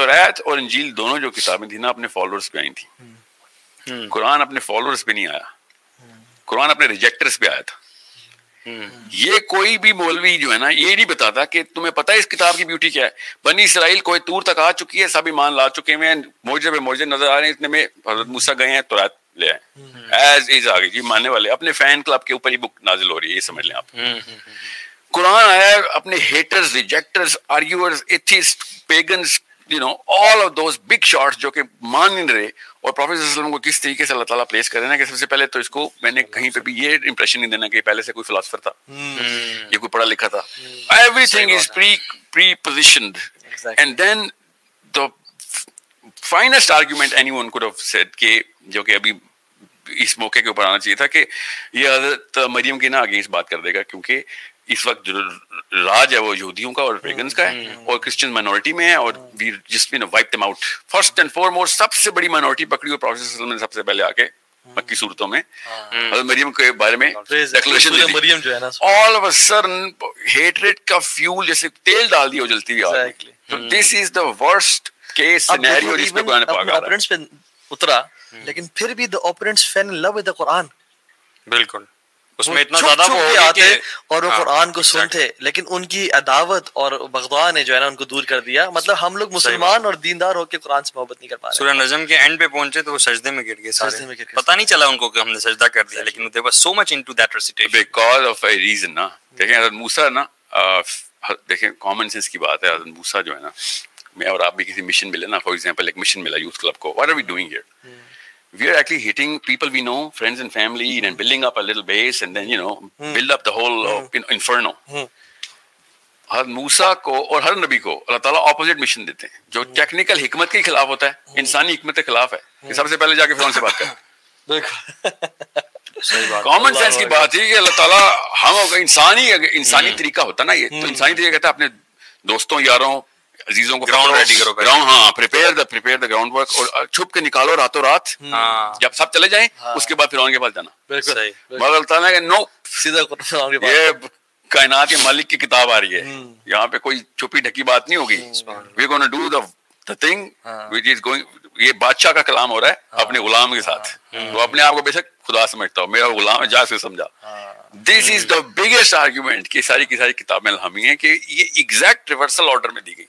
توریت اور انجیل دونوں جو کتابیں تھیں نا اپنے فالوورس پہ آئی تھیں۔ قرآن اپنے فالوورس پہ نہیں آیا۔ قرآن اپنے ریجیکٹرس پہ آیا تھا۔ یہ کوئی بھی مولوی جو ہے نا یہ نہیں بتاتا کہ تمہیں پتا ہے اس کتاب کی بیوٹی کیا ہے۔ بنی اسرائیل کوئی تور تک آ چکی ہے سب ایمان لا چکے ہیں۔ موجے پہ موجے نظر آ رہے ہیں اتنے میں حضرت موسا گئے ہیں تو رات لے آئے۔ ایز از آگے۔ جی ماننے والے اپنے فین کلب کے اوپر ہی بک نازل ہو رہی ہے یہ سمجھ لیں آپ۔ قرآن آیا ہے اپنے haters rejecters arguers atheist pagans you know all of those big shots جو کہ مان نہیں رہے اور پروفیسر صلی اللہ علیہ وسلم کو کس طریقے سے اللہ تعالیٰ پلیس کر دینا کہ سب سے پہلے تو اس کو میں نے کہیں پہ بھی یہ امپریشن نہیں دینا کہ پہلے سے کوئی فلاسفر تھا یہ کوئی پڑھا لکھا تھا۔ Everything is pre pre positioned and then the finest argument anyone could set کہ جو کہ ابھی اس موقع کے اوپر آنا چاہیے تھا کہ یہ حضرت مریم کی نا اگینسٹ بات کر دے گا کیونکہ اس وقت جو راج ہے وہ یہودیوں کا اور پیگنس کا ہے اور کرسچن مائنورٹی میں ہے اور وی جس been wipe them out first and four موسٹ سب سے بڑی مائنورٹی پکڑی اور پروفیسر نے سب سے پہلے آ کے مکی صورتوں میں۔ حضرت مریم کے بارے میں ڈیکلریشن مریم جو ہے نا۔ آل آف سڈن ہیٹریٹ کا فیول جیسے تیل ڈال دیا جلتی ہوئی آگ تو this is the worst case scenario جس پہ قرآن پاک آ رہا ہے۔ اترا لیکن پھر بھی دا اوپرنٹس فین لو ود دا قرآن بالکل۔ اس میں اتنا زیادہ وہ آتے اور وہ قرآن کو سنتے لیکن ان کی عداوت اور بغضا نے جو ہے نا ان کو دور کر دیا۔ مطلب ہم لوگ مسلمان اور دیندار ہو کے قرآن سے محبت نہیں کر پا رہے۔ سورہ نظم کے اینڈ پہ پہنچے تو وہ سجدے میں گر گئے سارے۔ پتہ نہیں چلا ان کو کہ ہم نے سجدہ کر دیا لیکن they was so much into that recitation because of a reason نا دیکھیں حضرت موسی نا دیکھیں کامن سینس کی بات ہے۔ حضرت موسی جو ہے نا میں اور آپ بھی کسی مشن ملے نا فار ایگزامپل ایک مشن ملا یوتھ کلب کو۔ What are we doing here we are actually hitting people we know, friends and family, mm. and building up a little base, and then you know, mm. build up the whole uh, mm. inferno. ہر موسا کو اور ہر نبی کو اللہ تعالیٰ opposite mission دیتے ہیں۔ جو ٹیکنیکل حکمت کے خلاف ہوتا ہے انسانی حکمت کے خلاف ہے۔ کہ سب سے پہلے جا کے فرون سے بات کریں کامن سینس کی بات ہے کہ اللہ تعالیٰ ہم انسانی انسانی طریقہ ہوتا نا یہ تو انسانی طریقہ کہتا ہے اپنے دوستوں یاروں عزیزوں کو گراؤنڈ ریڈی کرو گراؤنڈ ہاں prepare the prepare the ground work اور چھپ کے نکالو راتوں رات جب سب چلے جائیں اس کے بعد فرعون کے پاس جانا مگر اللہ تعالیٰ کہ نو سیدھا یہ کائنات کے مالک کی کتاب آ رہی ہے یہاں پہ کوئی چھپی ڈھکی بات نہیں ہوگی we gonna do the the thing which is going یہ بادشاہ کا کلام ہو رہا ہے اپنے غلام کے ساتھ. وہ اپنے آپ کو بے شک خدا سمجھتا ہو میرا غلام ہے جا سے سمجھا. دس از دا بگیسٹ آرگیومنٹ کہ ساری کی ساری کتابیں الہامی ہیں کہ یہ ایگزیکٹ ریورسل آرڈر میں دی گئی.